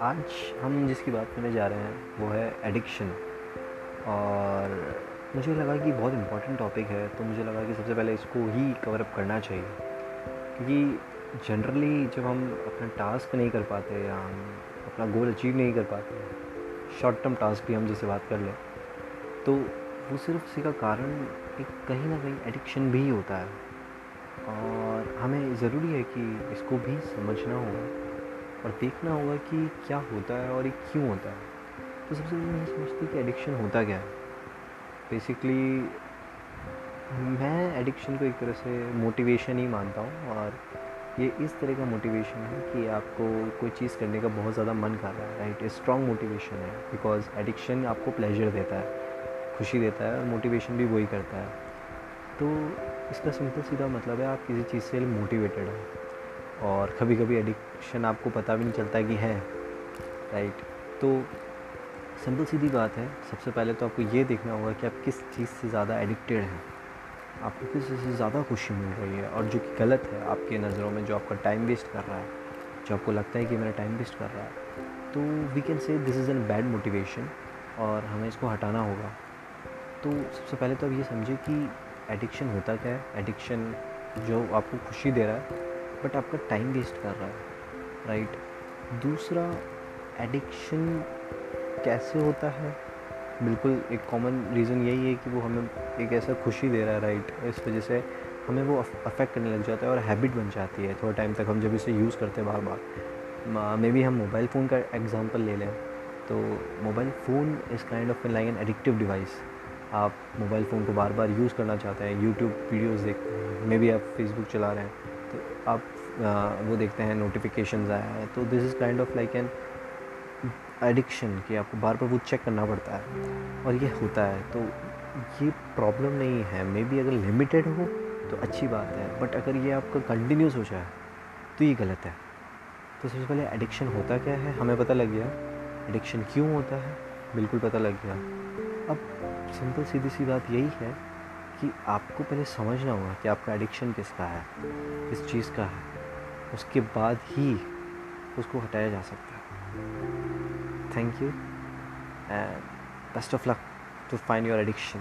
आज हम जिसकी बात करने जा रहे हैं, वो है एडिक्शन और मुझे लगा कि बहुत इम्पोर्टेंट टॉपिक है तो मुझे लगा कि सबसे पहले इसको ही कवर अप करना चाहिए. क्योंकि जनरली जब हम अपना टास्क नहीं कर पाते या हम अपना गोल अचीव नहीं कर पाते शॉर्ट टर्म टास्क भी हम जैसे बात कर लें तो वो सिर्फ़ उसी का कारण एक कहीं ना कहीं एडिक्शन भी होता है. और हमें ज़रूरी है कि इसको भी समझना होगा और देखना होगा कि क्या होता है और ये क्यों होता है। तो सबसे पहले मैं समझती कि एडिक्शन होता क्या है। बेसिकली मैं एडिक्शन को एक तरह से मोटिवेशन ही मानता हूँ और ये इस तरह का मोटिवेशन है कि आपको कोई चीज़ करने का बहुत ज़्यादा मन कर रहा है राइट स्ट्रॉन्ग मोटिवेशन है बिकॉज़ एडिक्शन आपको प्लेजर देता है, खुशी देता है और मोटिवेशन भी वही करता है। तो इसका सिंपल सीधा मतलब है, आप किसी चीज़ से मोटिवेटेड हो। और कभी कभी एडिक्शन आपको पता भी नहीं चलता कि है राइट तो सिंपल सीधी बात है, सबसे पहले तो आपको ये देखना होगा कि आप किस चीज़ से ज़्यादा एडिक्टेड हैं। आपको किस चीज़ से ज़्यादा खुशी मिल रही है और जो कि गलत है आपके नज़रों में, जो आपका टाइम वेस्ट कर रहा है, जो आपको लगता है कि मेरा टाइम वेस्ट कर रहा है। तो we can say this is an bad motivation और हमें इसको हटाना होगा। तो सबसे पहले तो आप ये समझे कि एडिक्शन होता क्या है? एडिक्शन जो आपको खुशी दे रहा है बट आपका टाइम वेस्ट कर रहा है राइट दूसरा, एडिक्शन कैसे होता है? बिल्कुल एक कॉमन रीज़न यही है कि वो हमें एक ऐसा खुशी दे रहा है राइट इस वजह से हमें वो अफेक्ट करने लग जाता है और हैबिट बन जाती है। थोड़ा टाइम तक हम जब इसे यूज़ करते हैं बार बार मे बी हम मोबाइल फ़ोन का एग्ज़ाम्पल ले लें तो mobile phone is kind of like an addictive device आप मोबाइल फ़ोन को बार बार यूज़ करना चाहते हैं यूट्यूब वीडियोज़ देखते हैं मे बी आप फेसबुक चला रहे हैं तो आप वो देखते हैं नोटिफिकेशन आया है तो this is kind of like an addiction कि आपको बार बार वो चेक करना पड़ता है, और ये होता है तो ये प्रॉब्लम नहीं है, मे बी अगर लिमिटेड हो तो अच्छी बात है बट अगर ये आपका कंटिन्यूस हो जाए तो ये गलत है। तो सबसे पहले एडिक्शन होता क्या है? हमें पता लग गया एडिक्शन क्यों होता है? बिल्कुल पता लग गया। अब सिंपल सीधी सी बात यही है कि आपको पहले समझना होगा कि आपका एडिक्शन किसका है, किस चीज़ का है। उसके बाद ही उसको हटाया जा सकता है। Thank you and best of luck to find your addiction